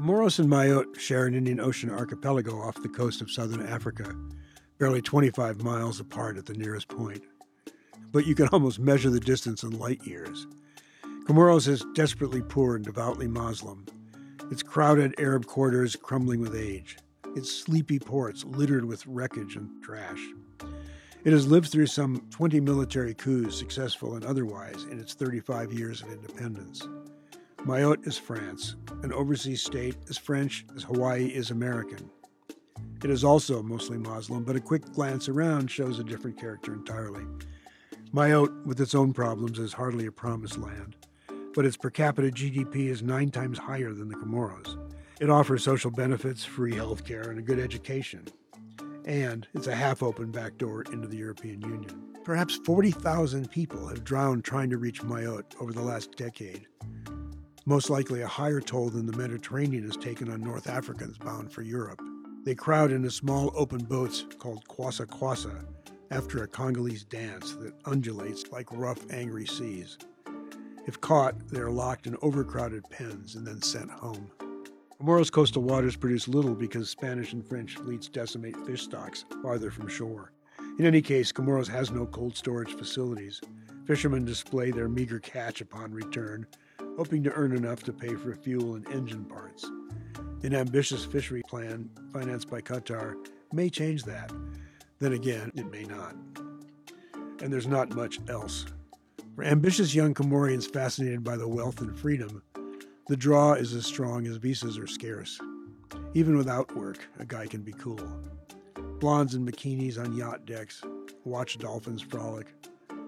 Comoros and Mayotte share an Indian Ocean archipelago off the coast of southern Africa, barely 25 miles apart at the nearest point. But you can almost measure the distance in light years. Comoros is desperately poor and devoutly Muslim. Its crowded Arab quarters crumbling with age. Its sleepy ports littered with wreckage and trash. It has lived through some 20 military coups, successful and otherwise, in its 35 years of independence. Mayotte is France, an overseas state as French as Hawaii is American. It is also mostly Muslim, but a quick glance around shows a different character entirely. Mayotte, with its own problems, is hardly a promised land, but its per capita GDP is nine times higher than the Comoros. It offers social benefits, free health care, and a good education. And it's a half open back door into the European Union. Perhaps 40,000 people have drowned trying to reach Mayotte over the last decade, most likely a higher toll than the Mediterranean has taken on North Africans bound for Europe. They crowd into small open boats called kwassa kwassa after a Congolese dance that undulates like rough, angry seas. If caught, they are locked in overcrowded pens and then sent home. Comoros coastal waters produce little because Spanish and French fleets decimate fish stocks farther from shore. In any case, Comoros has no cold storage facilities. Fishermen display their meager catch upon return hoping to earn enough to pay for fuel and engine parts. An ambitious fishery plan financed by Qatar may change that. Then again, it may not. And there's not much else. For ambitious young Comorians fascinated by the wealth and freedom, the draw is as strong as visas are scarce. Even without work, a guy can be cool. Blondes in bikinis on yacht decks, watch dolphins frolic,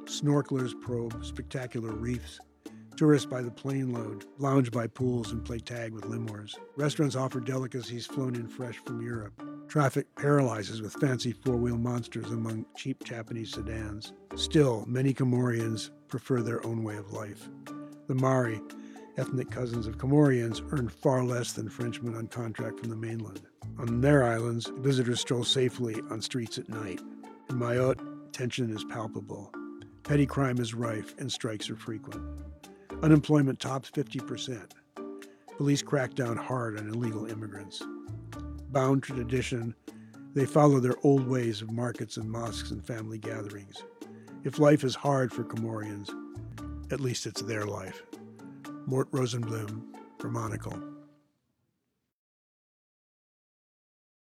snorkelers probe spectacular reefs, Tourists by the plane load, lounge by pools, and play tag with lemurs. Restaurants offer delicacies flown in fresh from Europe. Traffic paralyzes with fancy four wheel monsters among cheap Japanese sedans. Still, many Comorians prefer their own way of life. The Mari, ethnic cousins of Comorians, earn far less than Frenchmen on contract from the mainland. On their islands, visitors stroll safely on streets at night. In Mayotte, tension is palpable. Petty crime is rife and strikes are frequent. Unemployment tops 50%. Police crack down hard on illegal immigrants. Bound to tradition, they follow their old ways of markets and mosques and family gatherings. If life is hard for Comorians, at least it's their life. Mort Rosenblum for Monocle.